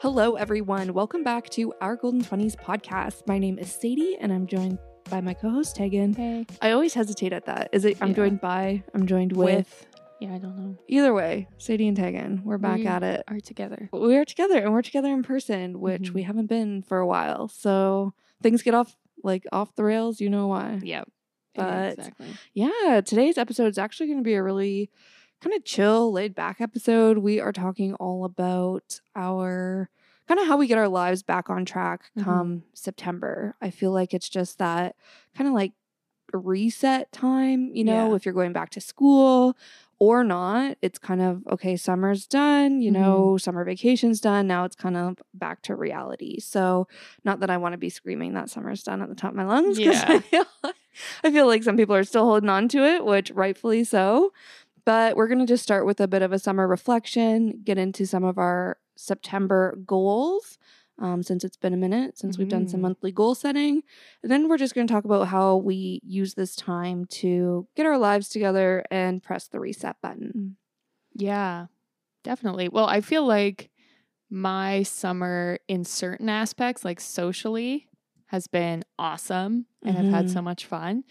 Hello, everyone. Welcome back to our Golden 20s podcast. My name is Sadie, and I'm joined by my co host, Tegan. Hey. I always hesitate at that. Is it I'm Yeah. joined by, I'm joined with. With. Yeah, I don't know. Either way, Sadie and Tegan, we're back We at it. Are together. We are together, and we're together in person, which Mhm. we haven't been for a while. So things get off like off the rails. You know why? Yep. But- exactly. Yeah, today's episode is actually going to be a really kind of chill, laid back episode. We are talking all about our kind of how we get our lives back on track Mhm. come September. I feel like it's just that kind of like reset time, you know, Yeah. if you're going back to school or not. It's kind of okay, summer's done, you know, mm-hmm. summer vacation's done. Now it's kind of back to reality. So, not that I want to be screaming that summer's done at the top of my lungs because I, Yeah. feel, I feel like some people are still holding on to it, which rightfully so. But we're going to just start with a bit of a summer reflection, get into some of our September goals. Um, since it's been a minute since we've done some Mhm. monthly goal setting. And then we're just going to talk about how we use this time to get our lives together and press the reset button. Yeah, definitely. Well, I feel like my summer in certain aspects, like socially, has been awesome and I've had so much fun.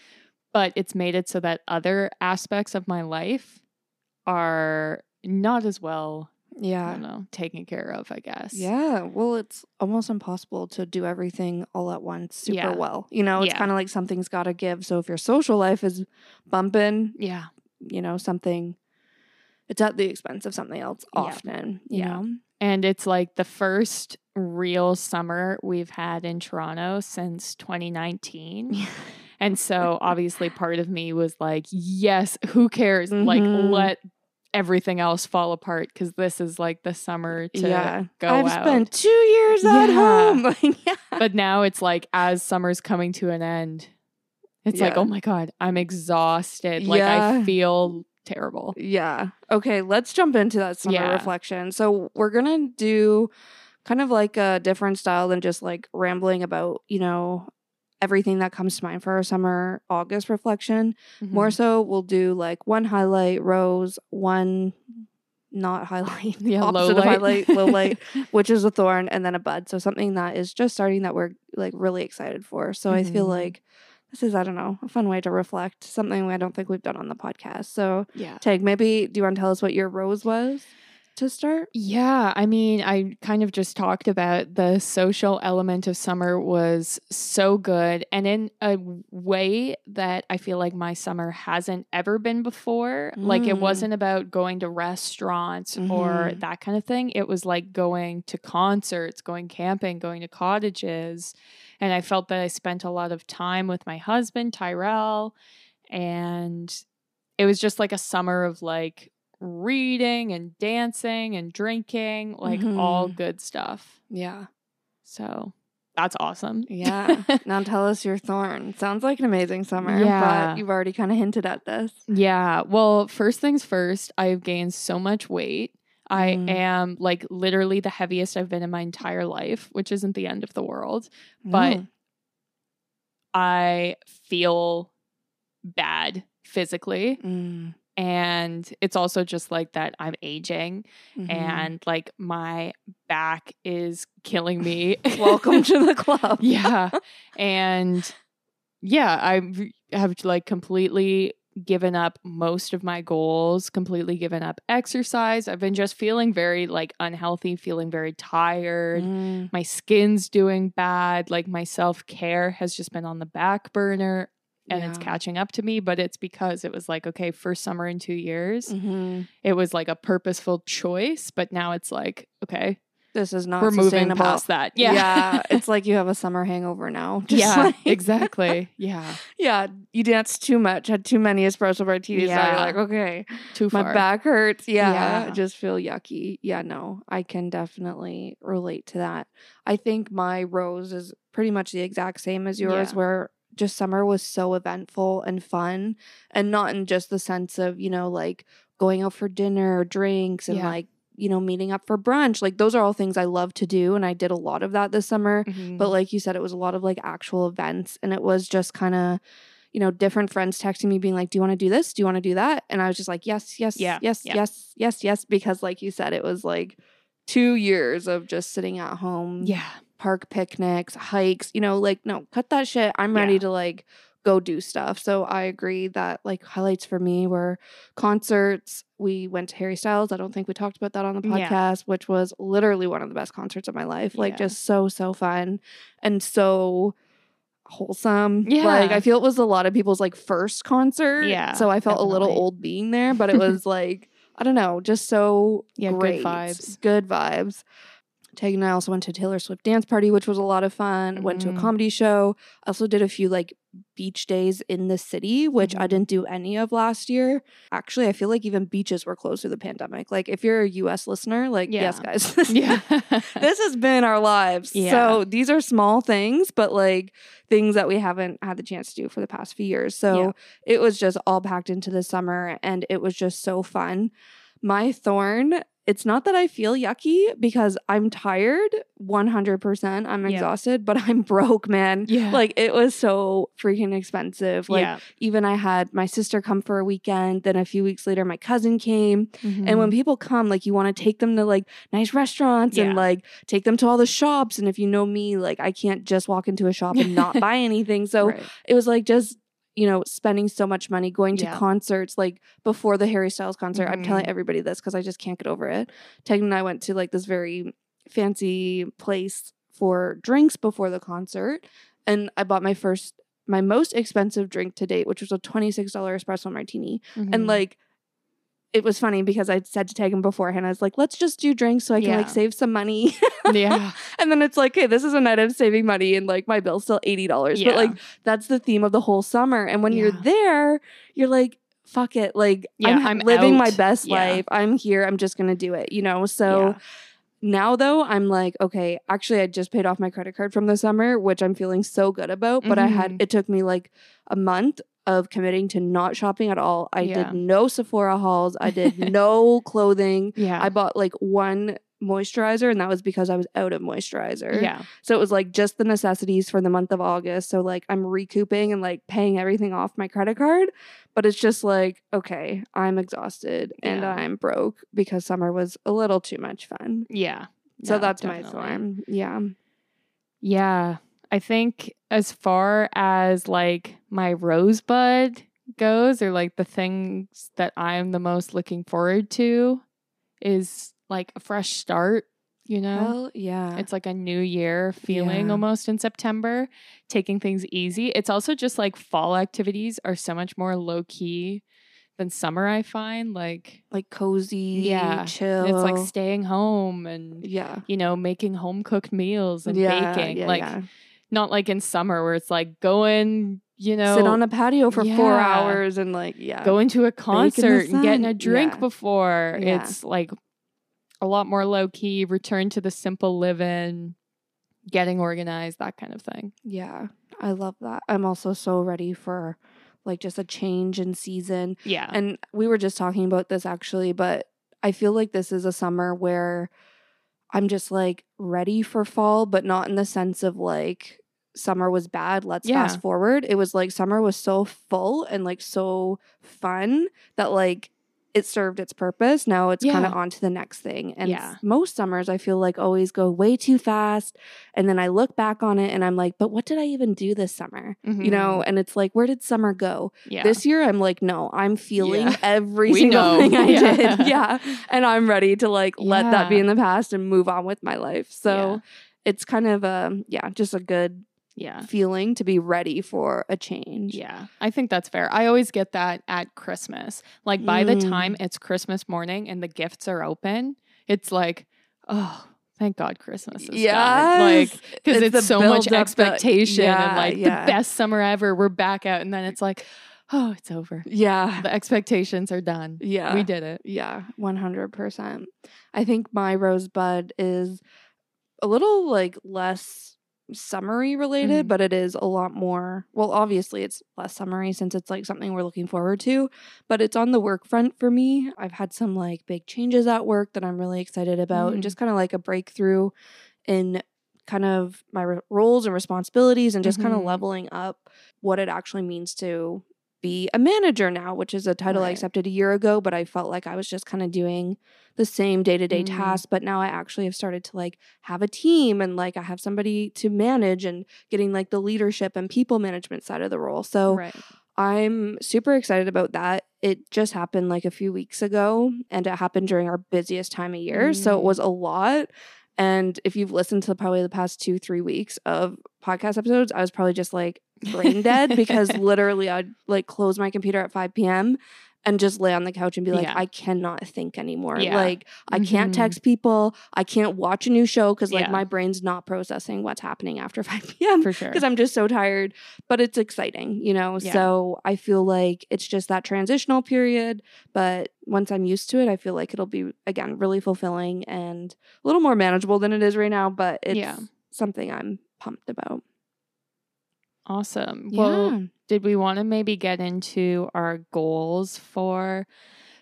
But it's made it so that other aspects of my life are not as well, Yeah. know, taken care of, I guess. Yeah. Well, it's almost impossible to do everything all at once super Yeah. well. You know, it's Yeah. kind of like something's got to give. So if your social life is bumping, Yeah. you know, something, it's at the expense of something else Yeah. often, you Yeah. know? And it's like the first real summer we've had in Toronto since 2019. And so obviously part of me was like, yes, who cares? Like Mhm. let everything else fall apart because this is like the summer to yeah. go I've out. spent two years at home. Like, yeah. but now it's like as summer's coming to an end, it's like, oh my God, I'm exhausted. Like Yeah. I feel terrible. Yeah. Okay, let's jump into that summer Yeah. reflection. So we're gonna do kind of like a different style than just like rambling about, you know, everything that comes to mind for our summer August reflection. More Mhm. so, we'll do like one highlight rose, one not highlight, Yeah, low opposite of highlight, low light, which is a thorn, and then a bud. So something that is just starting that we're like really excited for. So I feel Mhm. like this is I don't know a fun way to reflect something I don't think we've done on the podcast. So yeah. Tag, maybe do you want to tell us what your rose was to start? Yeah, I mean, I kind of just talked about the social element of summer was so good and in a way that I feel like my summer hasn't ever been before. Like it Mm. wasn't about going to restaurants or Mhm. that kind of thing. It was like going to concerts, going camping, going to cottages. And I felt that I spent a lot of time with my husband, Tyrell, and it was just like a summer of like reading and dancing and drinking, like all Mhm. good stuff. Yeah. So that's awesome. Yeah. now tell us your thorn. Sounds like an amazing summer, Yeah. but you've already kind of hinted at this. yeah. Well, first things first, I've gained so much weight. I Mm. am like literally the heaviest I've been in my entire life, which isn't the end of the world. But Mm. I feel bad physically. Mm. And it's also just like that I'm aging Mhm. and like my back is killing me. welcome to the club. yeah. And yeah, i have like completely given up most of my goals, completely given up exercise. I've been just feeling very like unhealthy, feeling very tired. Mm. My skin's doing bad. Like my self care has just been on the back burner and it's catching up to me. But it's because it was like, okay, first summer in two years, Mhm. it was like a purposeful choice. But now it's like, okay, This is not we're moving past that. Yeah. yeah. It's like you have a summer hangover now. Just yeah, like- exactly. Yeah. Yeah. You danced too much, had too many espresso martinis. Now you're Yeah. like, okay. Too far. my back hurts. Yeah, Yeah. I just feel yucky. Yeah, no, I can definitely relate to that. I think my rose is pretty much the exact same as yours, Yeah. where just summer was so eventful and fun, and not in just the sense of you know like going out for dinner or drinks and Yeah. like you know, meeting up for brunch. Like those are all things I love to do. And I did a lot of that this summer. Mhm. But like you said, it was a lot of like actual events. And it was just kind of, you know, different friends texting me being like, Do you want to do this? Do you want to do that? And I was just like, Yes, yes, Yeah, yes, yeah. yes, yes, yes. Because like you said, it was like two years of just sitting at home yeah. Park picnics, hikes, you know, like no, cut that shit. I'm ready Yeah. to like go do stuff. So I agree that like highlights for me were concerts. We went to Harry Styles. I don't think we talked about that on the Yeah. podcast, which was literally one of the best concerts of my life. Like Yeah. just so so fun and so wholesome. Yeah. Like I feel it was a lot of people's like first concert. Yeah, So I felt a little old being there, but it was like I don't know, just so Yeah, good vibes. Good vibes. Tegan and I also went to Taylor Swift dance party, which was a lot of fun. Went to a Mhm. comedy show. Also did a few like beach days in the city, which I Mhm. didn't do any of last year. Actually, I feel like even beaches were closed through the pandemic. Like if you're a US listener, like yes, guys. Yeah. this has been our lives. Yeah. So these are small things, but like things that we haven't had the chance to do for the past few years. So Yeah. it was just all packed into the summer and it was just so fun. My thorn, it's not that I feel yucky because I'm tired 100%. I'm Yeah. exhausted, but I'm broke, man. Yeah. Like it was so freaking expensive. Like yeah. even I had my sister come for a weekend, then a few weeks later my cousin came. And Mm-hmm. when people come, like you want to take them to like nice restaurants Yeah. and like take them to all the shops. And if you know me, like I can't just walk into a shop and not buy anything. So Right. it was like just, you know, spending so much money going to Yeah. concerts like before the Harry Styles concert. I'm telling Mhm. everybody this because I just can't get over it. Tegan and I went to like this very fancy place for drinks before the concert. And I bought my first, my most expensive drink to date, which was a $26 espresso martini and Mhm. like it was funny because I said to tag Tegan beforehand, I was like, let's just do drinks so I can like save some money. yeah. and then it's like, hey, this is a night of saving money and like my bill's still $80. Yeah. But like that's the theme of the whole summer. And when you're there, you're like, fuck it. Like Yeah, I'm, I'm living my best Yeah. life. I'm here. I'm just gonna do it, you know? So Yeah. now though, I'm like, okay, actually I just paid off my credit card from the summer, which I'm feeling so good about. But I had Mhm. it took me like a month of committing to not shopping at all. I Yeah. did no Sephora hauls. I did no clothing. Yeah. I bought like one moisturizer and that was because I was out of moisturizer. yeah. So it was like just the necessities for the month of August. So like I'm recouping and like paying everything off my credit card. But it's just like, okay, I'm exhausted and I'm broke because summer was a little too much fun. Yeah. So No, that's my definitely. thorn. Yeah. Yeah. I think as far as like my rosebud goes, or like the things that I'm the most looking forward to, is like a fresh start, you know? Hell yeah. It's like a new year feeling Yeah. almost in September, taking things easy. It's also just like fall activities are so much more low key than summer, I find. Like, like cozy, Yeah. chill. it's like staying home and, yeah. you know, making home cooked meals and yeah, baking. yeah, like, not like in summer where it's like going, you know, sit on a patio for four hours and like yeah. going to a concert and getting a drink Yeah. before. Yeah. It's like a lot more low key, return to the simple living, getting organized, that kind of thing. Yeah, I love that. I'm also so ready for like just a change in season. Yeah. And we were just talking about this actually, but I feel like this is a summer where I'm just like ready for fall, but not in the sense of like summer was bad. Let's Yeah. fast forward. It was like summer was so full and like so fun that like it served its purpose. Now it's kind of on to the next thing. And Yeah. most summers I feel like always go way too fast. And then I look back on it and I'm like, but what did I even do this summer? You know, and it's like, where did summer go? Mm-hmm. yeah. This year, I'm like, no, I'm feeling Yeah. every We single know. thing I Yeah. did. Yeah. And I'm ready to like let that be in the past and move on with my life. So Yeah. it's kind of a, yeah, just a good yeah. feeling to be ready for a change. Yeah, I think that's fair. I always get that at Christmas. Like by the Mm. time it's Christmas morning and the gifts are open, it's like, oh, thank God Christmas is Yes. done. Like because it's, the so much build-up, the- expectation yeah, and like yeah. the best summer ever. We're back out, and then it's like, oh, it's over. Yeah. The expectations are done. Yeah. We did it. Yeah, 100%. I think my rosebud is a little like less summery related, Mhm. but it is a lot more. Well, obviously, it's less summery since it's like something we're looking forward to, but it's on the work front for me. I've had some like big changes at work that I'm really excited about, Mm. and just kind of like a breakthrough in kind of my r- roles and responsibilities and just kind of leveling up what it actually means to be a manager now, which is a title I accepted a year ago, but I felt like I was just kind of doing the same day to day Mm. tasks. But now I actually have started to like have a team and like I have somebody to manage and getting like the leadership and people management side of the role. So right. I'm super excited about that. It just happened like a few weeks ago and it happened during our busiest time of year. So it Mm. was a lot. And if you've listened to probably the past two, three weeks of podcast episodes, I was probably just like brain dead because literally I'd like close my computer at 5 p.m. and just lay on the couch and be like, Yeah. I cannot think anymore. Yeah. Like, I can't Mhm. text people. I can't watch a new show because like Yeah. my brain's not processing what's happening after 5 p.m For sure. because I'm just so tired. But it's exciting, you know? So I feel like it's just that transitional period. But once I'm used to it, I feel like it'll be, again, really fulfilling and a little more manageable than it is right now. But it's something I'm pumped about. Awesome. Well, did we want to maybe get into our goals for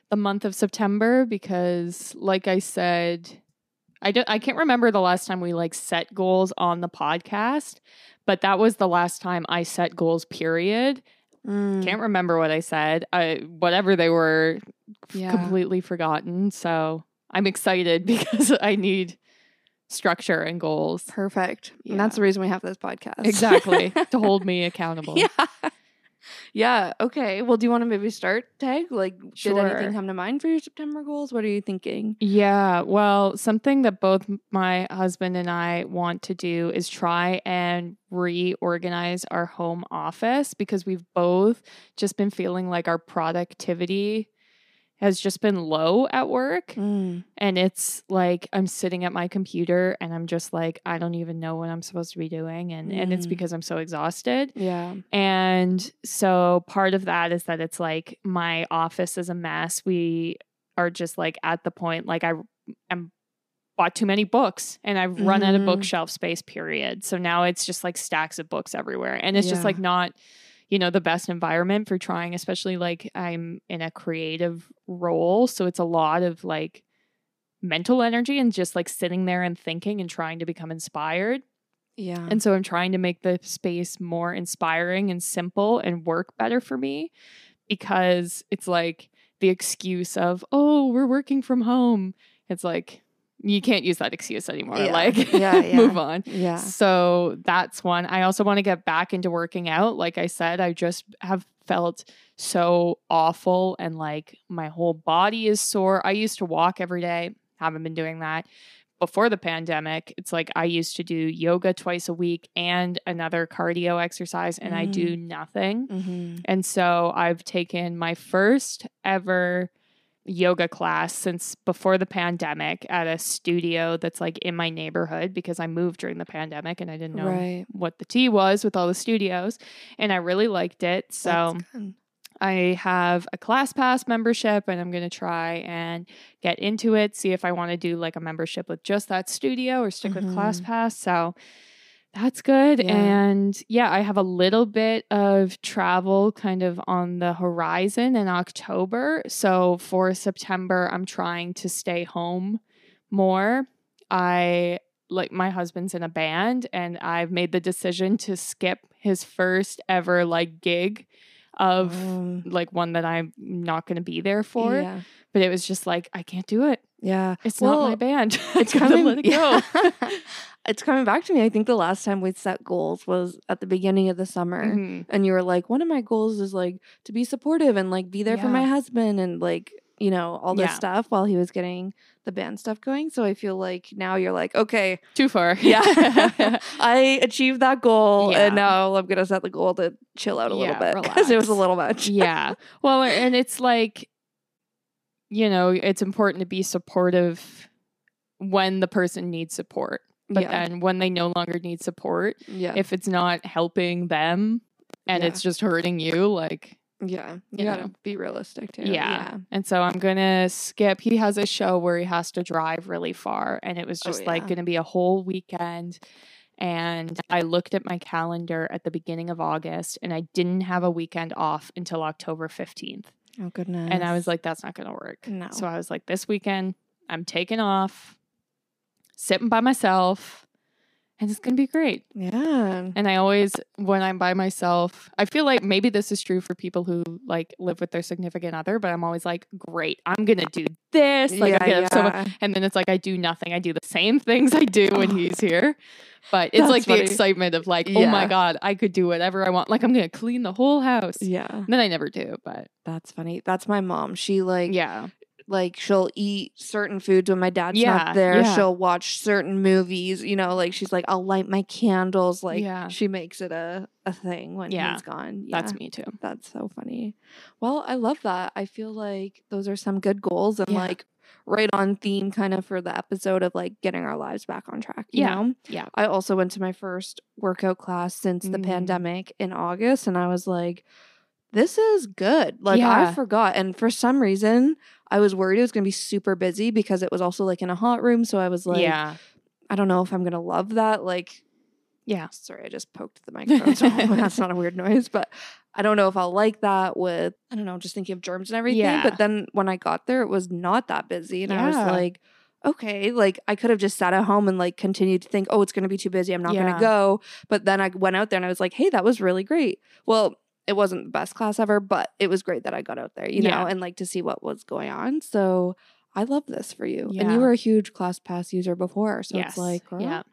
the month of September? Because, like I said, I don't, I can't remember the last time we like set goals on the podcast, but that was the last time I set goals. Period. Mm. Can't remember what I said. I whatever they were, Yeah. completely forgotten. So I'm excited because I need structure and goals. Perfect. And that's the reason we have this podcast. Exactly to hold me accountable. yeah. Yeah. Okay. Well, do you want to maybe start, Tag? Like, did anything come to mind for your September goals? What are you thinking? Yeah, well, something that both my husband and I want to do is try and reorganize our home office because we've both just been feeling like our productivity has just been low at work. Mm. And it's like I'm sitting at my computer and I'm just like, I don't even know what I'm supposed to be doing. And, and it's Mm. because I'm so exhausted. Yeah. And so part of that is that it's like my office is a mess. We are just like at the point like I am bought too many books and I've run out of Mhm. bookshelf space period. So now it's just like stacks of books everywhere. And it's just like not you know the best environment for trying especially like I'm in a creative role, so it's a lot of like mental energy and just like sitting there and thinking and trying to become inspired. Yeah. And so I'm trying to make the space more inspiring and simple and work better for me because it's like the excuse of, oh, we're working from home. It's like, you can't use that excuse anymore. Yeah. Like, Yeah, yeah. move on. yeah. So that's one. I also want to get back into working out. Like I said, I just have felt so awful and like my whole body is sore. I used to walk every day, haven't been doing that. Before the pandemic, it's like I used to do yoga twice a week and another cardio exercise, and I do nothing. Mm-hmm. And so I've taken my first ever yoga class since before the pandemic at a studio that's like in my neighborhood because I moved during the pandemic and I didn't know Right. what the tea was with all the studios and I really liked it. So I have a ClassPass membership and I'm going to try and get into it, see if I want to do like a membership with just that studio or stick with class Mhm. pass. So that's good. Yeah. And yeah, I have a little bit of travel kind of on the horizon in October. So for September, I'm trying to stay home more. I like my husband's in a band and I've made the decision to skip his first ever like gig of Um, like one that I'm not going to be there for. Yeah. But it was just like I can't do it. Yeah. It's not my band. It's coming. let it go. yeah. it's coming back to me. I think the last time we set goals was at the beginning of the summer. Mhm. And you were like, one of my goals is like to be supportive and like be there for my husband and like, you know, all this Yeah. stuff while he was getting the band stuff going. So I feel like now you're like, okay, Too far. yeah, I achieved that goal. Yeah. And now I'm going to set the goal to chill out a little bit because it was a little much. yeah. Well, and it's like, you know, it's important to be supportive when the person needs support. But yeah. then when they no longer need support, yeah. if it's not helping them and Yeah. it's just hurting you, like, yeah. You, you got to know. be realistic too. Yeah. and so I'm to skip. He has a show where he has to drive really far, and it was Oh, just like yeah. going to be a whole weekend. And I looked at my calendar at the beginning of August and I didn't have a weekend off until October 15th. Oh goodness. And I was like, that's not going to work. no. So I was like, this weekend, I'm taking off, sitting by myself, and it's going to be great. yeah. And I always, when I'm by myself, I feel like maybe this is true for people who like live with their significant other, but I'm always like, great, I'm going to do this. Like, I'm gonna have so much- and then it's like, I do nothing. I do the same things I do when he's here. But it's That's like funny. the excitement of like, oh my God, I could do whatever I want. Like, I'm going to clean the whole house. yeah. And then I never do, but That's funny. That's my mom. She like yeah. Like she'll eat certain foods when my dad's Yeah, not there. yeah. She'll watch certain movies, you know, like she's like, I'll light my candles. Like Yeah. she makes it a, a thing when he's gone. That's me too. That's so funny. Well, I love that. I feel like those are some good goals and like right on theme kind of for the episode of like getting our lives back on track. You Yeah, know? yeah. I also went to my first workout class since the Mm. pandemic in August and I was like, this is good. Like Yeah. I forgot. And for some reason, I was worried it was gonna be super busy because it was also like in a hot room. So I was like, yeah. I don't know if I'm gonna love that. Like, Yeah. sorry, I just poked the microphone. So that's not a weird noise, but I don't know if I'll like that with I don't know, just thinking of germs and everything. Yeah. But then when I got there, it was not that busy. And I was like, okay, like I could have just sat at home and like continued to think, oh, it's gonna be too busy. I'm not Yeah. gonna go. But then I went out there and I was like, hey, that was really great. Well, it wasn't the best class ever, but it was great that I got out there, you Yeah. know, and like to see what was going on. So I love this for you. And you were a huge ClassPass user before. So yes. it's like, yeah.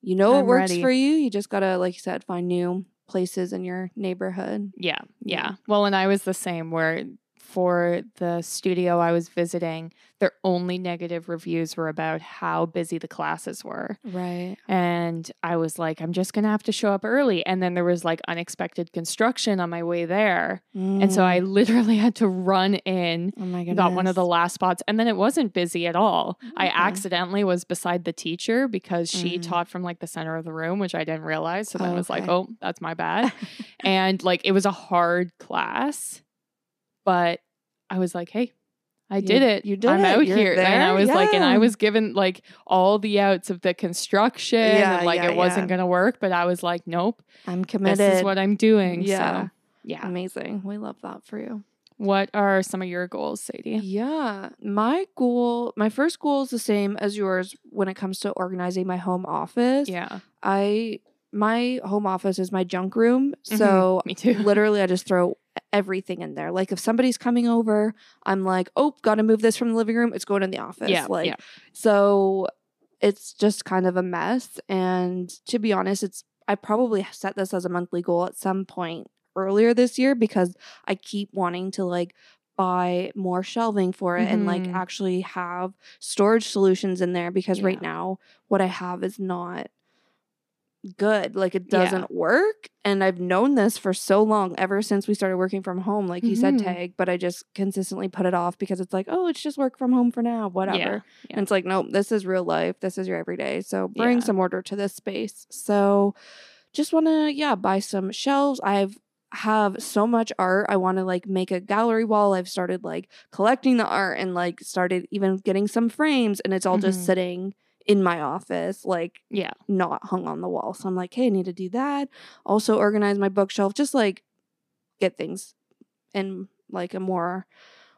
you know what I'm works ready. for you. You just gotta, like you said, find new places in your neighborhood. Yeah, Yeah. yeah. Well, and I was the same where for the studio I was visiting, their only negative reviews were about how busy the classes were. Right. And I was like, I'm just going to have to show up early. And then there was like unexpected construction on my way there. And so I literally had to run in, oh my goodness. got one of the last spots. And then it wasn't busy at all. I accidentally was beside the teacher because she Mm. taught from like the center of the room, which I didn't realize. So then I was like, oh, that's my bad and like it was a hard class but i was like hey i You- did it you did i'm it. out You're here and i there. was like and i was given like all the outs of the construction Yeah, and like yeah, it wasn't gonna work but i was like nope I'm committed. this is what i'm doing Yeah. so yeah Amazing. We love that for you. what are some of your goals sadie Yeah. My goal, my first goal is the same as yours when it comes to organizing my home office. yeah I my home office is my junk room. Mhm. So me too literally I just throw everything in there. Like if somebody's coming over, I'm like, "Oh, got to move this from the living room. It's going in the office." Yeah, like yeah. so it's just kind of a mess and to be honest, it's I probably set this as a monthly goal at some point earlier this year because I keep wanting to like buy more shelving for it and like Mhm. actually have storage solutions in there because right now what I have is not good. Like it doesn't work. And I've known this for so long, ever since we started working from home, like you said, Mhm. tag, but I just consistently put it off because it's like, oh, it's just work from home for now, whatever. yeah. And it's like, nope, this is real life. This is your everyday. So bring Yeah. some order to this space. So just want to, yeah, buy some shelves. I've have so much art. I want to like make a gallery wall. I've started like collecting the art and like started even getting some frames and it's all just Mhm. sitting in my office, like yeah not hung on the wall. So I'm like, hey, I need to do that. Also organize my bookshelf, just like get things in like a more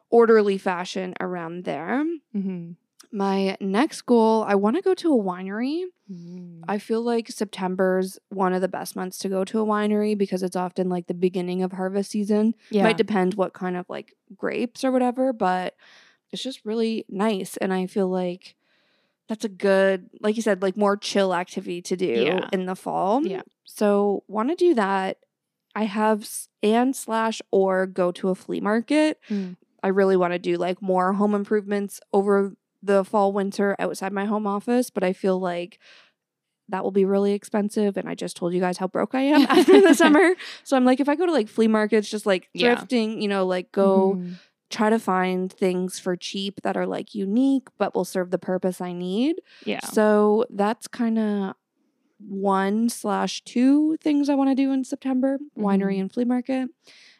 orderly fashion around there. mm-hmm. My next goal, I want to go to a winery. Mm. I feel like September's one of the best months to go to a winery because it's often like the beginning of harvest season. yeah Might depend what kind of like grapes or whatever, but it's just really nice. And I feel like that's a good, like you said, like more chill activity to do Yeah. in the fall. Yeah. So want to do that. I have and slash or go to a flea market. Mm. I really want to do like more home improvements over the fall winter outside my home office, but I feel like that will be really expensive. And I just told you guys how broke I am after the summer. So I'm like, if I go to like flea markets, just like Yeah. thrifting, you know, like go Mhm. Try to find things for cheap that are like unique but will serve the purpose I need. yeah So that's kind of one slash two things I want to do in September winery Mhm. and flea market.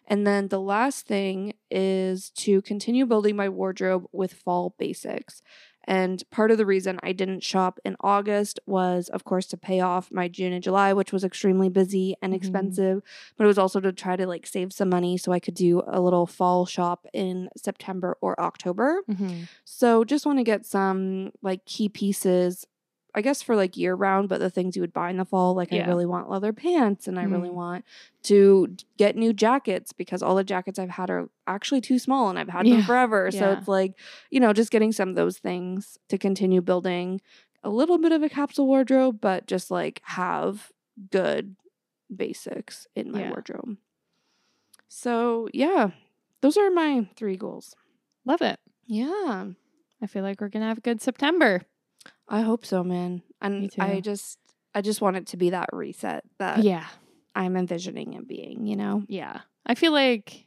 And then the last thing is to continue building my wardrobe with fall basics. And part of the reason I didn't shop in August was, of course, to pay off my June and July, which was extremely busy and Mhm. expensive, but it was also to try to like save some money so I could do a little fall shop in September or October. Mhm. So just want to get some like key pieces, I guess for like year round, but the things you would buy in the fall. Like Yeah. I really want leather pants and I really Mm. want to get new jackets because all the jackets I've had are actually too small and I've had them Yeah. forever. So it's like, you know, just getting some of those things to continue building a little bit of a capsule wardrobe, but just like have good basics in my Yeah. wardrobe. So yeah, those are my three goals. Love it. Yeah. I feel like we're gonna have a good September. I hope so, man. And I just I just want it to be that reset that yeah. I'm envisioning it being, you know? Yeah. I feel like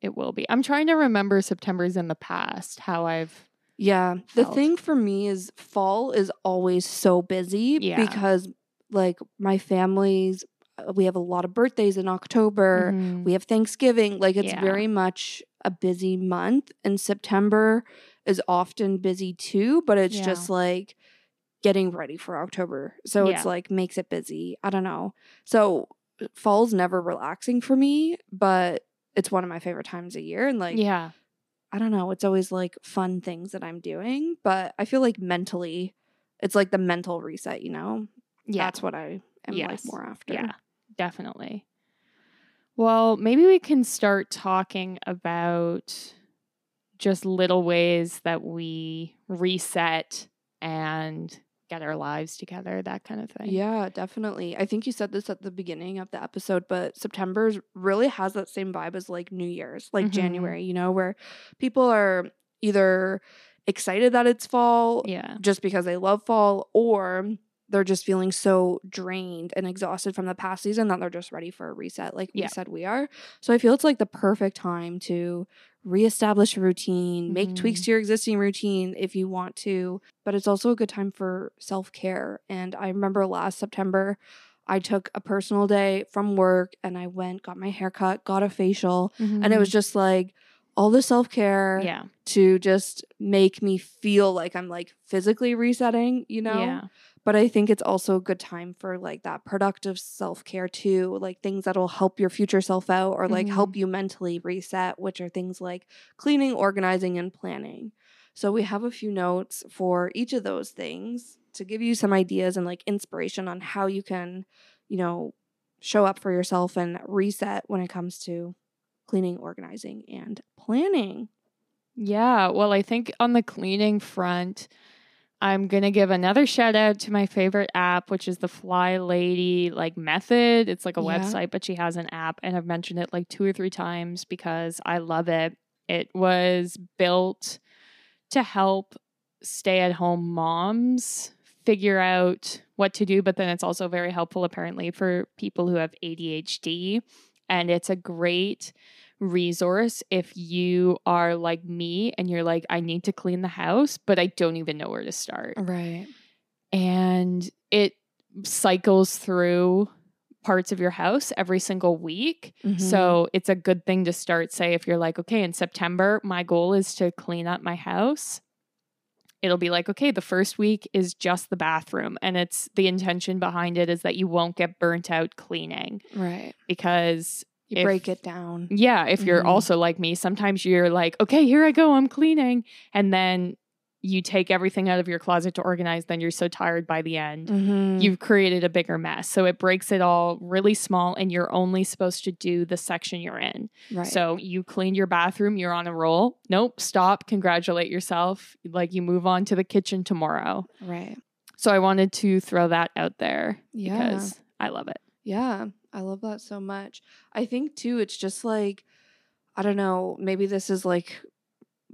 it will be. I'm trying to remember September's in the past, how I've Yeah. The Felt. thing for me is fall is always so busy Yeah. because like my family's uh, we have a lot of birthdays in October. Mhm. We have Thanksgiving. Like it's Yeah. very much a busy month in September is often busy too, but it's Yeah. just like getting ready for October. So it's like makes it busy. I don't know. So uh, fall's never relaxing for me, but it's one of my favorite times of year and like yeah. I don't know, it's always like fun things that I'm doing, but I feel like mentally it's like the mental reset, you know? Yeah. That's what I am Yes. like more after. Yeah, definitely. Well, maybe we can start talking about just little ways that we reset and get our lives together, that kind of thing. Yeah, definitely. I think you said this at the beginning of the episode, but September's really has that same vibe as like New Year's, like Mhm. January, you know, where people are either excited that it's fall Yeah. just because they love fall or they're just feeling so drained and exhausted from the past season that they're just ready for a reset like we said we are. So I feel it's like the perfect time to reestablish a routine, make tweaks Mhm. to your existing routine if you want to, but it's also a good time for self-care. And I remember last September I took a personal day from work and I went got my hair cut, got a facial, and it was just like all the self-care Mm-hmm. yeah. to just make me feel like I'm like physically resetting, you know? Yeah. But I think it's also a good time for like that productive self care too, like things that'll help your future self out or like help mm-hmm. you mentally reset, which are things like cleaning, organizing, and planning. So we have a few notes for each of those things to give you some ideas and like inspiration on how you can, you know, show up for yourself and reset when it comes to cleaning, organizing, and planning. Yeah. Well, I think on the cleaning front, I'm going to give another shout out to my favorite app, which is the Fly Lady like method. It's like a Yeah. website, but she has an app and I've mentioned it like two or three times because I love it. It was built to help stay at home moms figure out what to do, but then it's also very helpful apparently for people who have ADHD. And it's a great resource if you are like me and you're like, I need to clean the house, but I don't even know where to start. Right. And it cycles through parts of your house every single week. Mm-hmm. So it's a good thing to start, say, if you're like, okay, in September, my goal is to clean up my house. It'll be like, okay, the first week is just the bathroom. And it's the intention behind it is that you won't get burnt out cleaning right. because You If- break it down. yeah, if you're Mhm. also like me, sometimes you're like, okay, here I go, I'm cleaning. And then you take everything out of your closet to organize, then you're so tired by the end. Mm-hmm. You've created a bigger mess. So it breaks it all really small, and you're only supposed to do the section you're in. right. So you cleaned your bathroom, you're on a roll. Nope, stop, congratulate yourself. Like you move on to the kitchen tomorrow. right. So I wanted to throw that out there Yeah. because I love it. Yeah, I love that so much. I think too, it's just like, I don't know, maybe this is like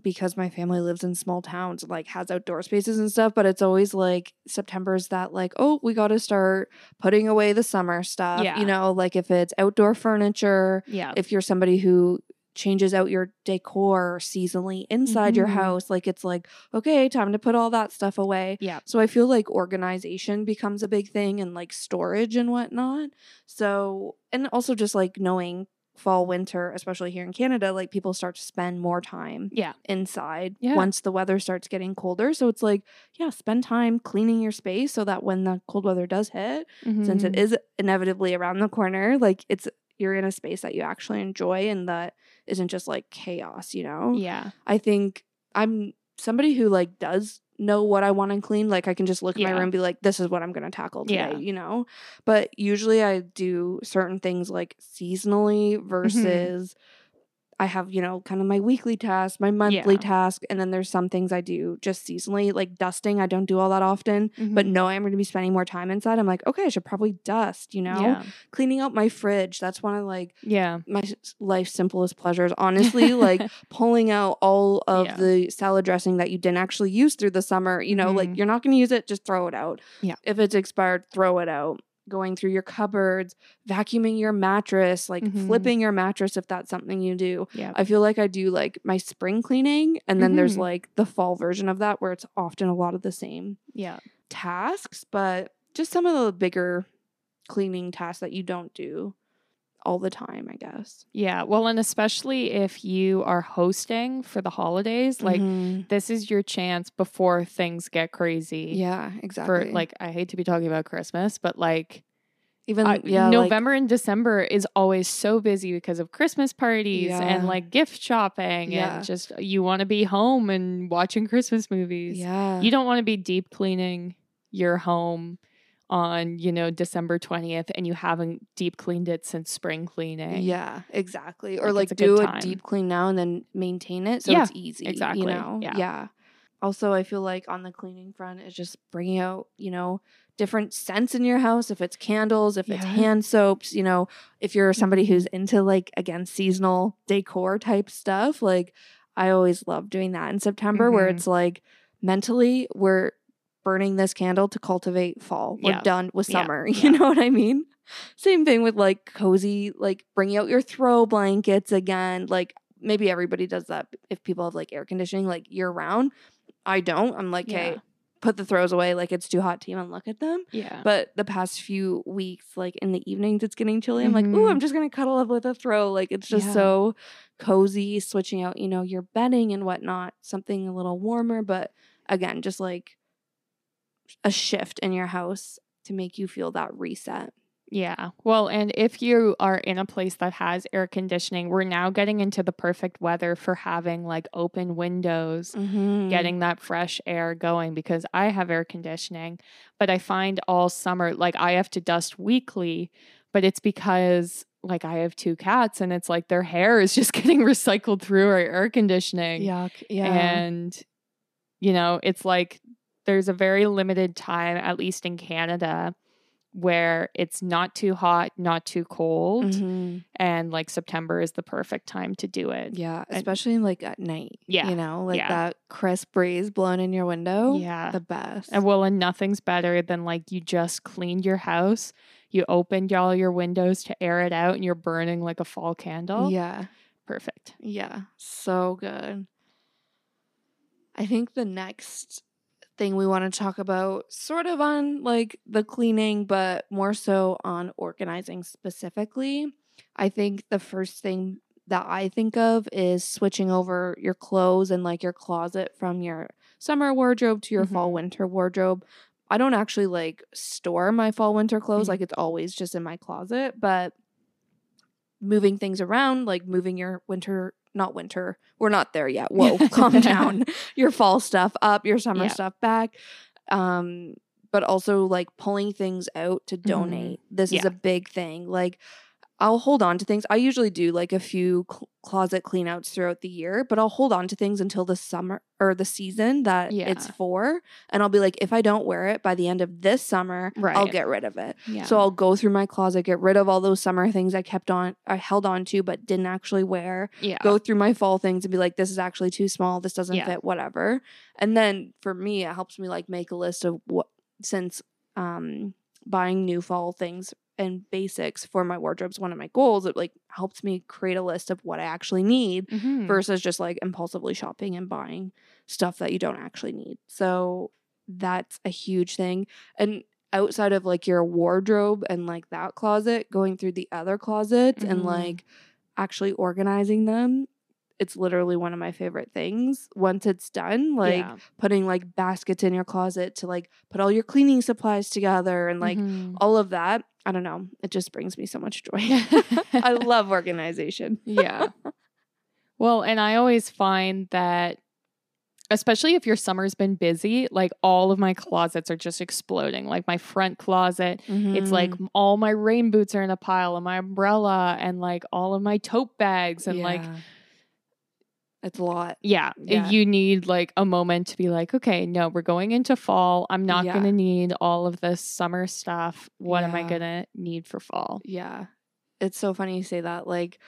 because my family lives in small towns, like has outdoor spaces and stuff, but it's always like September's that like, oh, we got to start putting away the summer stuff. Yeah. You know, like if it's outdoor furniture, Yeah. if you're somebody who changes out your decor seasonally inside your Mhm. house, like it's like, okay, time to put all that stuff away. Yeah. So I feel like organization becomes a big thing and like storage and whatnot. So, and also just like knowing fall winter especially here in canada like people start to spend more time Yeah. inside Yeah. once the weather starts getting colder so it's like yeah spend time cleaning your space so that when the cold weather does hit since it Mhm. is inevitably around the corner like it's you're in a space that you actually enjoy and that isn't just like chaos you know Yeah. i think i'm somebody who like does know what i want to clean like i can just look in my room and be like this is what i'm going to tackle today Yeah. you know but usually i do certain things like seasonally Mm-hmm. I have, you know, kind of my weekly task, my monthly Yeah. task, and then there's some things I do just seasonally, like dusting. I don't do all that often, but Mhm. knowing I'm going to be spending more time inside, I'm like, okay, I should probably dust, you know? Yeah. Cleaning out my fridge. That's one of like Yeah. my life's simplest pleasures. Honestly, like pulling out all of Yeah. the salad dressing that you didn't actually use through the summer, you know, like Mhm. you're not going to use it, just throw it out. Yeah. If it's expired, throw it out. Going through your cupboards, vacuuming your mattress, like Mhm. flipping your mattress if that's something you do. yeah. I feel like I do like my spring cleaning, and then there's Mhm. like the fall version of that where it's often a lot of the same Yeah. tasks, but just some of the bigger cleaning tasks that you don't do all the time, I guess. Yeah. Well, and especially if you are hosting for the holidays, like Mhm. this is your chance before things get crazy. yeah, exactly. For like, I hate to be talking about Christmas, but like even I- yeah, like- November and December is always so busy because of Christmas parties Yeah. and like gift shopping Yeah. and just you want to be home and watching Christmas movies. yeah, You don't want to be deep cleaning your home on, you know, December 20th and you haven't deep cleaned it since spring cleaning. yeah, exactly. Or Like, like, a do a deep clean now and then maintain it so Yeah, it's easy. exactly. You know, Yeah. Also, I feel like on the cleaning front is just bringing out, you know, different scents in your house. If it's candles, if it's hand soaps, you know, if you're somebody Mhm. who's into like again seasonal decor type stuff, like I always love doing that in September, where Mhm. it's like mentally we're burning this candle to cultivate fall. We're Yeah. done with summer. Yeah. You know what I mean? Same thing with like cozy, like bringing out your throw blankets again. Like maybe everybody does that if people have like air conditioning like year round. I don't. I'm like, okay, Yeah. put the throws away. Like it's too hot to even look at them. Yeah. But the past few weeks, like in the evenings, it's getting chilly. I'm like, ooh, I'm Mhm. just gonna cuddle up with a throw. Like it's just Yeah. so cozy, switching out, you know, your bedding and whatnot, something a little warmer. But again, just like a shift in your house to make you feel that reset. Yeah. Well, and if you are in a place that has air conditioning, we're now getting into the perfect weather for having like open windows, Mm-hmm. getting that fresh air going because I have air conditioning, but I find all summer like I have to dust weekly, but it's because like I have two cats and it's like their hair is just getting recycled through our air conditioning. Yuck. Yeah. And, you know, it's like there's a very limited time, at least in Canada, where it's not too hot, not too cold. Mhm. And like September is the perfect time to do it. Yeah, And- especially like at night. Yeah, You know, like yeah. that crisp breeze blowing in your window. Yeah. The best. And well, and nothing's better than like you just cleaned your house, you opened all your windows to air it out, and you're burning like a fall candle. yeah. Perfect. Yeah. So good. I think the next thing we want to talk about, sort of on like the cleaning, but more so on organizing specifically. I think the first thing that I think of is switching over your clothes and like your closet from your summer wardrobe to your fall Mhm. winter wardrobe. I don't actually like store my fall winter clothes, Mhm. like it's always just in my closet, but moving things around, like moving your winter, not winter, we're not there yet. Whoa, calm down. Your fall stuff up, your summer Yeah. stuff back. Um, but also like pulling things out to donate. This is Mm-hmm. Yeah. a big thing. Like I'll hold on to things. I usually do like a few cl- closet cleanouts throughout the year, but I'll hold on to things until the summer or the season that it's for. And I'll be like, if I don't wear it by the end of this summer, I'll get rid of it. Yeah. So I'll go through my closet, get rid of all those summer things I kept on, I held on to, but didn't actually wear. yeah. Go through my fall things and be like, this is actually too small. This doesn't Yeah. fit, whatever. And then for me, it helps me like make a list of what, since um, buying new fall things and basics for my wardrobe's one of my goals, it like helps me create a list of what I actually need Mhm. versus just like impulsively shopping and buying stuff that you don't actually need. So that's a huge thing. And outside of like your wardrobe and like that closet, going through the other closets and Mhm. like actually organizing them, it's literally one of my favorite things. Once it's done, like Yeah. putting like baskets in your closet to like put all your cleaning supplies together and like Mhm. all of that. I don't know. It just brings me so much joy. I love organization. yeah. Well, and I always find that especially if your summer's been busy, like all of my closets are just exploding. Like my front closet, it's like Mm. all my rain boots are in a pile and my umbrella and like all of my tote bags and like Yeah. It's a lot. yeah, Yeah. you need like a moment to be like, okay, no, we're going into fall. I'm not Yeah. going to need all of this summer stuff. What am I going to need for fall? Yeah. It's so funny you say that. Like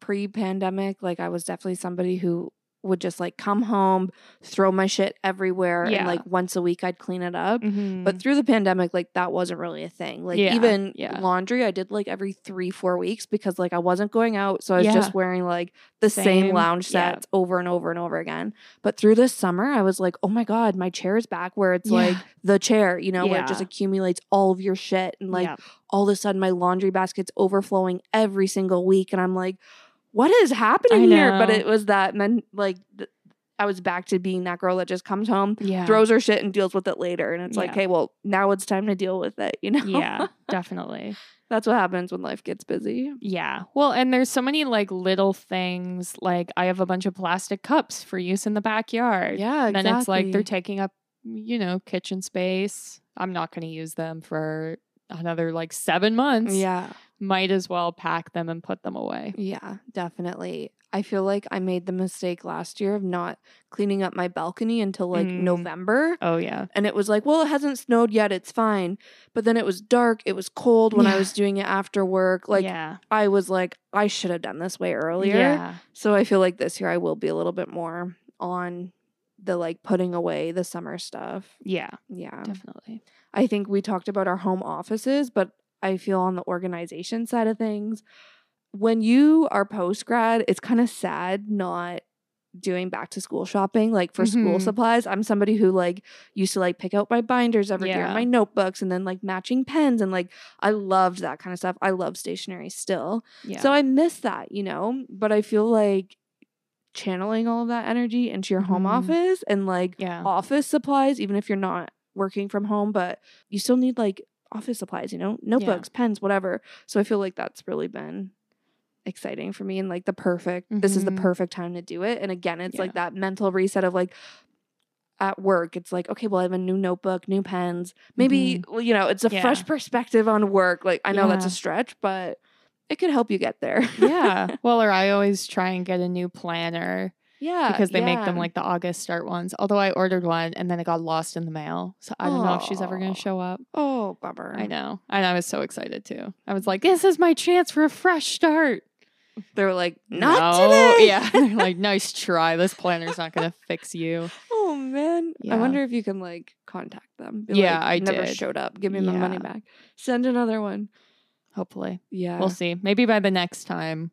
pre pandemic, like I was definitely somebody who would just like come home, throw my shit everywhere, Yeah. and like once a week I'd clean it up. Mhm. But through the pandemic, like that wasn't really a thing. Like Yeah, even yeah. laundry, I did like every three, four weeks because like I wasn't going out. So I was just wearing like the same, Same, lounge sets over and over and over again. But through this summer, I was like, oh my God, my chair is back where it's like the chair, you know, where it just accumulates all of your shit. And like all of a sudden my laundry basket's overflowing every single week. And I'm like, what is happening here? But it was that men like th- I was back to being that girl that just comes home, yeah. throws her shit and deals with it later. And it's like, Yeah. hey, well, now it's time to deal with it, you know? yeah, definitely. That's what happens when life gets busy. Yeah. Well, and there's so many like little things. Like I have a bunch of plastic cups for use in the backyard. Yeah, And then it's like they're taking up, you know, kitchen space. I'm not going to use them for another like seven months. yeah. Might as well pack them and put them away. Yeah, definitely. I feel like I made the mistake last year of not cleaning up my balcony until like Mm. November. Oh, yeah. And it was like, well, it hasn't snowed yet. It's fine. But then it was dark. It was cold when I was doing it after work. Like, yeah. I was like, I should have done this way earlier. Yeah. So I feel like this year I will be a little bit more on the like putting away the summer stuff. Yeah. Yeah. Definitely. I think we talked about our home offices, but I feel on the organization side of things, when you are post grad, it's kind of sad not doing back to school shopping like for school Mhm. supplies. I'm somebody who like used to like pick out my binders every year, my notebooks, and then like matching pens and like I loved that kind of stuff. I love stationery still. Yeah. So I miss that, you know, but I feel like channeling all of that energy into your home Mhm. office and like yeah. office supplies, even if you're not working from home, but you still need like office supplies, you know, notebooks, pens, whatever. So I feel like that's really been exciting for me and like the perfect, this is the Mhm. perfect time to do it. And again, it's like that mental reset of like, at work, it's like, okay, well, I have a new notebook, new pens. Maybe, well, you know, it's a Yeah. fresh perspective on work. Like, I know that's a stretch, but it could help you get there. yeah. Well, or I always try and get a new planner yeah. because they make them like the August start ones. Although I ordered one and then it got lost in the mail. So I don't know if she's ever going to show up. oh, bummer. I know. And I was so excited too. I was like, this is my chance for a fresh start. They're like, not No. today. Yeah. They're like, nice try. This planner's not going to fix you. Oh man. Yeah. I wonder if you can like contact them. Be Yeah, like, I never did. showed up. Give me my money back. Send another one. Hopefully. Yeah. We'll see. Maybe by the next time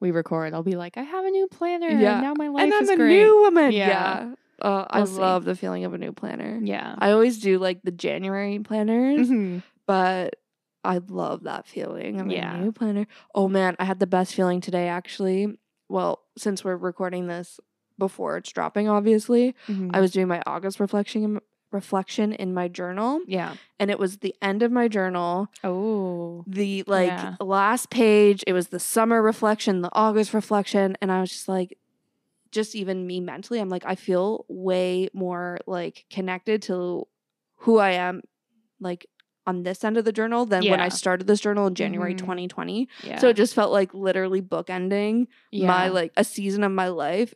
we record, I'll be like, I have a new planner. Yeah. And now my life and I'm is a great. new woman. Yeah. Yeah. Uh, I We'll see. love the feeling of a new planner. yeah. I always do like the January planners, Mhm. but I love that feeling of Yeah. a new planner. Oh man, I had the best feeling today actually. Well, since we're recording this before it's dropping, obviously, Mhm. I was doing my August reflection reflection in my journal, yeah. and it was the end of my journal. Oh. the like Yeah. last page it was the summer reflection the august reflection and i was just like just even me mentally i'm like i feel way more like connected to who i am like on this end of the journal than when i started this journal in january Mhm. 2020 Yeah. so it just felt like literally bookending yeah. my like a season of my life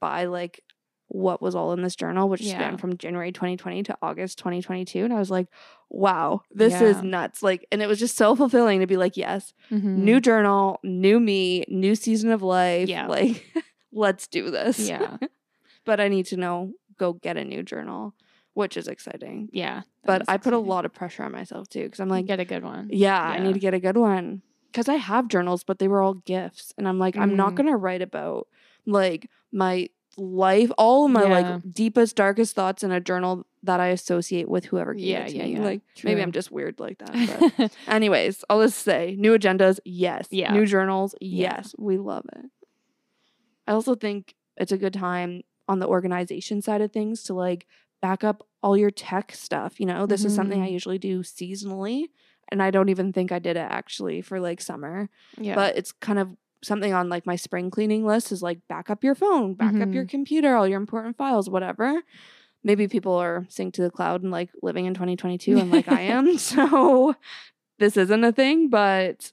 by like what was all in this journal which Yeah. spanned from january 2020 to august 2022 and i was like wow this is nuts like and it was just so fulfilling to be like yes Mhm. new journal new me new season of life Yeah. like let's do this Yeah. but i need to know go get a new journal which is exciting Yeah. but i put a lot of pressure on myself too because i'm Like, get a good one. yeah, I need to get a good one. Because I have journals, but they were all gifts. And I'm like, I'm not Mhm. going to write about like my life, all of my Yeah. like deepest, darkest thoughts in a journal that I associate with whoever gave Yeah, it to yeah, me. yeah. Like maybe I'm just weird like that. But anyways, I'll just say new agendas, yes. Yeah. New journals, yes. We love it. I also think it's a good time on the organization side of things to like back up all your tech stuff. You know, this is something I Mhm. usually do seasonally. And I don't even think I did it actually for like summer. yeah. But it's kind of something on like my spring cleaning list is like back up your phone, back up Mm-hmm. your computer, all your important files, whatever. Maybe people are synced to the cloud and like living in 2022 and like I am. So this isn't a thing, but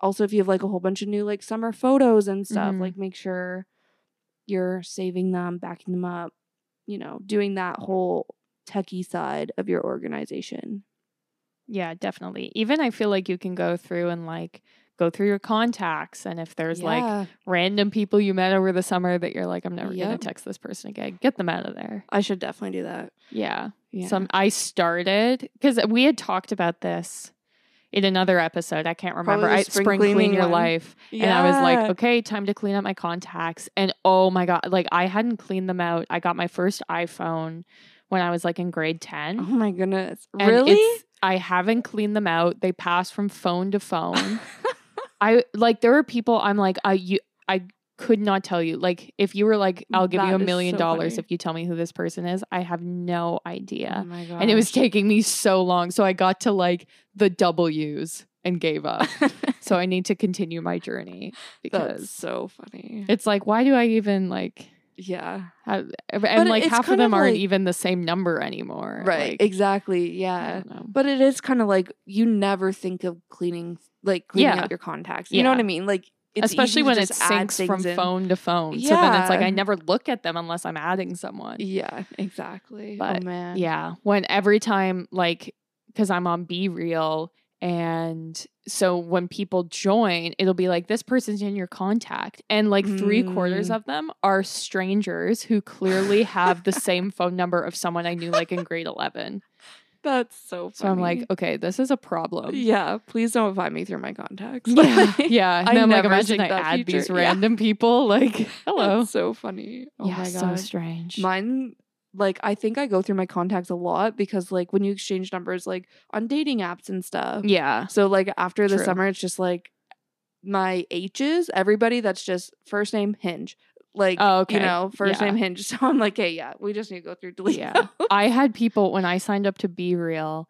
also if you have like a whole bunch of new like summer photos and stuff, Mhm. like make sure you're saving them, backing them up, you know, doing that whole techie side of your organization. Yeah, definitely. Even I feel like you can go through and like go through your contacts and if there's like random people you met over the summer that you're like I'm never going to text this person again, get them out of there. I should definitely do that. Yeah. Yeah. Some I started cuz we had talked about this in another episode. I can't remember. I spring spring clean cleaning your one. life. And I was like, okay, time to clean up my contacts. And oh my god, like I hadn't cleaned them out. I got my first iPhone when I was like in grade 10. Oh my goodness. And really? I haven't cleaned them out. They pass from phone to phone. I like there are people I'm like I you I could not tell you. Like if you were like I'll give you a million so dollars funny. if you tell me who this person is, I have no idea. Oh and it was taking me so long. So I got to like the W's and gave up. so I need to continue my journey That's because so funny. it's like why do I even like Yeah. have, and like half of them of aren't like- even the same number anymore. Right. Like, exactly. Yeah. But it is kind of like you never think of cleaning like cleaning Yeah. out your contacts. You know what I mean? Like it's Especially when it syncs from in. phone to phone. Yeah. So then it's like I never look at them unless I'm adding someone. Yeah, exactly. But, oh man. Yeah. When every time, like, because I'm on BeReal, and so when people join, it'll be like, this person's in your contact. And like three quarters Mm. of them are strangers who clearly have the same phone number of someone I knew like in grade 11. That's so funny. So I'm like, okay, this is a problem. yeah, please don't find me through my contacts. Yeah. yeah. And I I'm like, imagine I add these feature. Yeah. random people. Like, hello. That's so funny. Oh yeah, my god, so strange. Mine like I think I go through my contacts a lot because like when you exchange numbers like on dating apps and stuff. yeah. So like after the True. summer it's just like my H's, everybody that's just first name hinge. Like Oh, okay. you know, first Yeah. name hinge. So I'm like, hey, yeah, we just need to go through delete. Yeah. I had people when I signed up to BeReal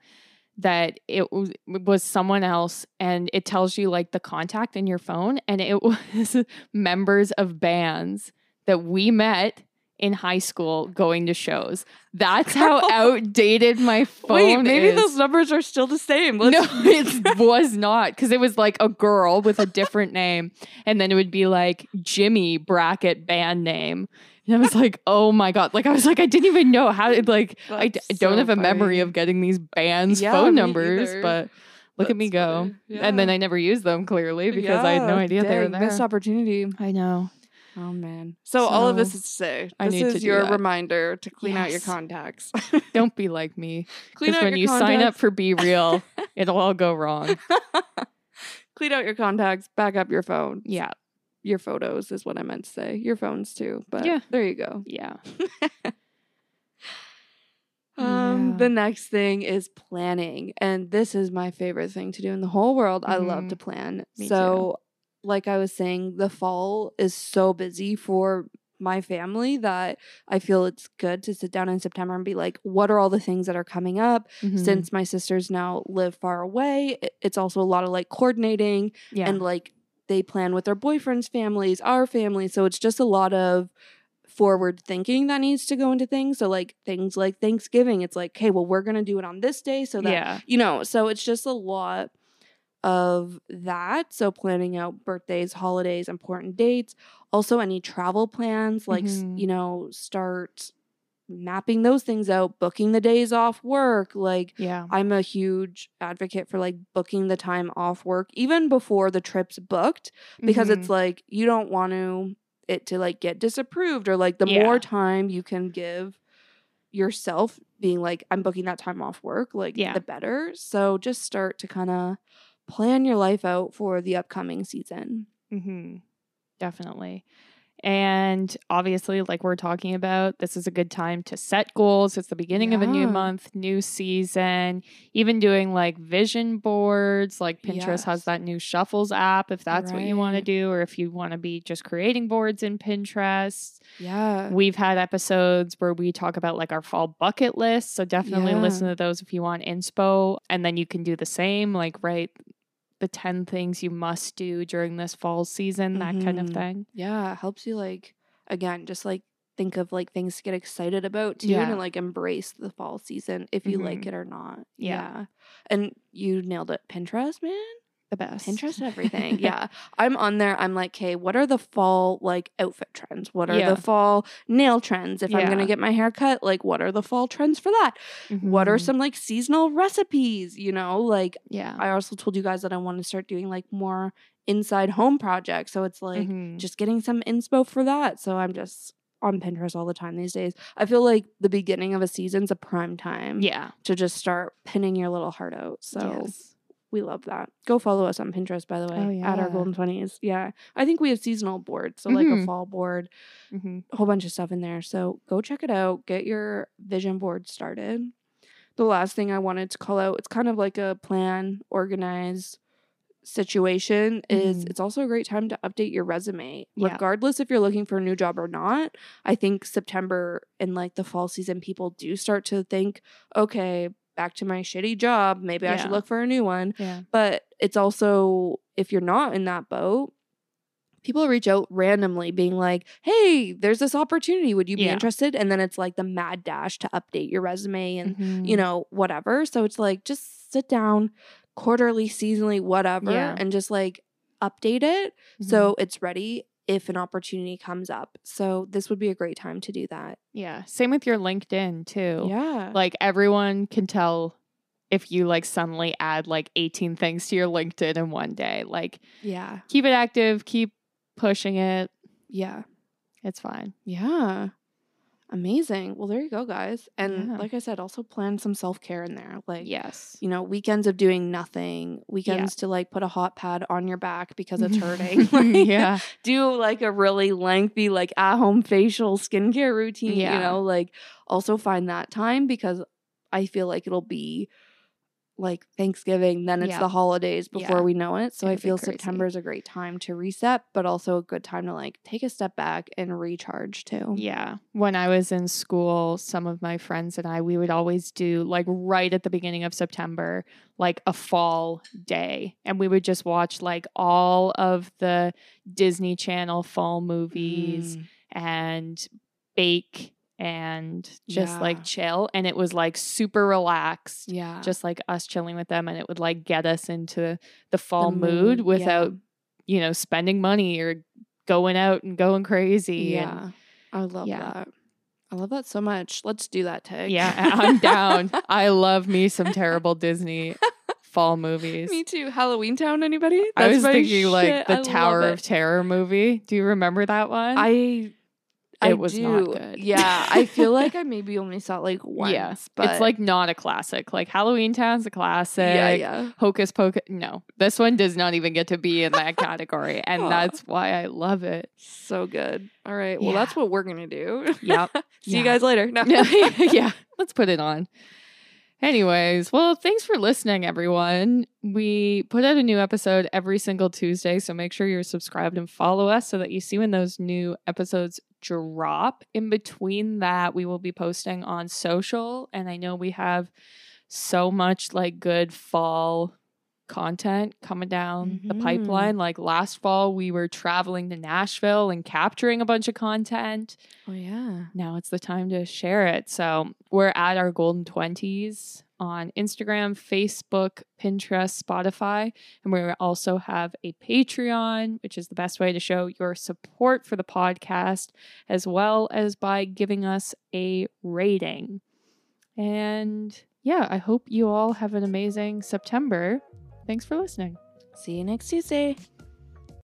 that it was, was someone else and it tells you like the contact in your phone and it was members of bands that we met in high school going to shows. That's how outdated my phone Wait, maybe is. those numbers are still the same. no, Let's- it was not because it was like a girl with a different name, and then it would be like Jimmy bracket band name, and I was like, oh my god! Like I was like, I didn't even know how. to like I, d- That's I don't have a memory funny. of getting these bands' Yeah, phone numbers, either. but look at me go. funny. And then I never used them clearly because I had no Yeah, idea they were dang, there. Missed opportunity. I know. Oh man. So, all of this is to say, I this need is your that. reminder to clean out your contacts. Don't be like me. Because when you sign up for BeReal, it'll all go wrong. clean out your contacts, back up your phone. Yeah. Your photos is what I meant to say. Your phones too. But Yeah. there you go. Yeah. Um, Yeah. the next thing is planning. And this is my favorite thing to do in the whole world. I love Mhm. to plan. Me so like I was saying, the fall is so busy for my family that I feel it's good to sit down in September and be like, what are all the things that are coming up? Mhm. Since my sisters now live far away, it's also a lot of like coordinating yeah. and like they plan with their boyfriends' families, our family. So it's just a lot of forward thinking that needs to go into things. So like things like Thanksgiving, it's like, okay, well, we're gonna do it on this day so that yeah. you know, so it's just a lot of that. So planning out birthdays, holidays, important dates, also any travel plans, like s Mhm. you know, start mapping those things out, booking the days off work, like Yeah. I'm a huge advocate for like booking the time off work even before the trip's booked because Mm-hmm. it's like you don't want to it to like get disapproved or like the Yeah. more time you can give yourself being like I'm booking that time off work like Yeah. the better so just start to kind of plan your life out for the upcoming season hmm Definitely. And obviously, like we're talking about, this is a good time to set goals. It's the beginning of a new month, new season. Even doing like vision boards, like Pinterest Yes. has that new Shuffles app, if that's what you want to do, or if you want to be just creating boards in Pinterest. Yeah. We've had episodes where we talk about like our fall bucket list. So definitely Yeah. listen to those if you want inspo. And then you can do the same, like write the 10 things you must do during this fall season, that kind of Mhm. thing. Yeah. It helps you like again, just like think of like things to get excited about too Yeah. and like embrace the fall season if you like Mhm. it or not. Yeah. And you nailed it. Pinterest, man. The best. Pinterest everything. yeah. I'm on there. I'm like, okay, what are the fall like outfit trends? What are Yeah. the fall nail trends? If I'm gonna get my hair cut, like what are the fall trends for that? What are Mhm. some like seasonal recipes? You know, like Yeah. I also told you guys that I want to start doing like more inside home projects. So it's like Mhm. just getting some inspo for that. So I'm just on Pinterest all the time these days. I feel like the beginning of a season's a prime time yeah. to just start pinning your little heart out. So Yes. We love that. Go follow us on Pinterest, by the way, Oh, at our. Golden Twenties. Yeah, I think we have seasonal boards, so like a Mhm. fall board, Mhm. a whole bunch of stuff in there. So go check it out. Get your vision board started. The last thing I wanted to call out, it's kind of like a plan, organize situation is Mhm. it's also a great time to update your resume Yeah. regardless if you're looking for a new job or not i think september and like the fall season people do start to think okay back to my shitty job maybe i should look for a new one Yeah. but it's also if you're not in that boat people reach out randomly being like hey there's this opportunity would you be Yeah. interested and then it's like the mad dash to update your resume and you Mhm. know whatever so it's like just sit down quarterly seasonally whatever Yeah. and just like update it Mhm. so it's ready if an opportunity comes up so this would be a great time to do that yeah. Same with your LinkedIn too. yeah Like everyone can tell if you like suddenly add like 18 things to your LinkedIn in one day. Like yeah keep it active, keep pushing it. yeah It's fine. Yeah. Amazing. Well, there you go, guys. And Yeah. like I said, also plan some self care in there. Like, Yes. you know, weekends of doing nothing, weekends to like put a hot pad on your back because it's hurting. Like, yeah. Do like a really lengthy, like at home facial skincare routine, Yeah. you know, like also find that time because I feel like it'll be like Thanksgiving, then it's Yeah. the holidays before Yeah. we know it. So I It'll be feel. September is a great time to reset, but also a good time to like take a step back and recharge too. Yeah. When I was in school, some of my friends and I, we would always do like right at the beginning of September, like a fall day. And we would just watch like all of the Disney Channel fall movies Mm. and bake and just Yeah. like chill. And it was like super relaxed. Yeah. Just like us chilling with them, and it would like get us into the fall The mood, mood, without, yeah. you know, spending money or going out and going crazy. and- yeah. I love yeah. that. I love that so much. Let's do that, Tig. Yeah, I'm down. I love me some terrible Disney fall movies. Me too. Halloweentown, anybody? I That's was my thinking like the I Tower of Terror movie. Do you remember that one? I I It was not do. good. Yeah, I feel like I maybe only saw it like once. Yeah, but it's like not a classic. Like Halloweentown's a classic. yeah, yeah. Hocus Pocus. No, this one does not even get to be in that category, and Aw. that's why I love it. So good. All right. Well, Yeah. that's what we're gonna do. Yep. See you guys later. No. yeah, let's put it on. Anyways, well, thanks for listening, everyone. We put out a new episode every single Tuesday, so make sure you're subscribed and follow us so that you see when those new episodes drop. In between that, we will be posting on social, and I know we have so much like good fall content coming down the Mhm. pipeline. Like last fall, we were traveling to Nashville and capturing a bunch of content Oh yeah. now it's the time to share it. So we're at our golden 20s on Instagram, Facebook, Pinterest, Spotify. And we also have a Patreon, which is the best way to show your support for the podcast, as well as by giving us a rating. And yeah, I hope you all have an amazing September. Thanks for listening. See you next Tuesday.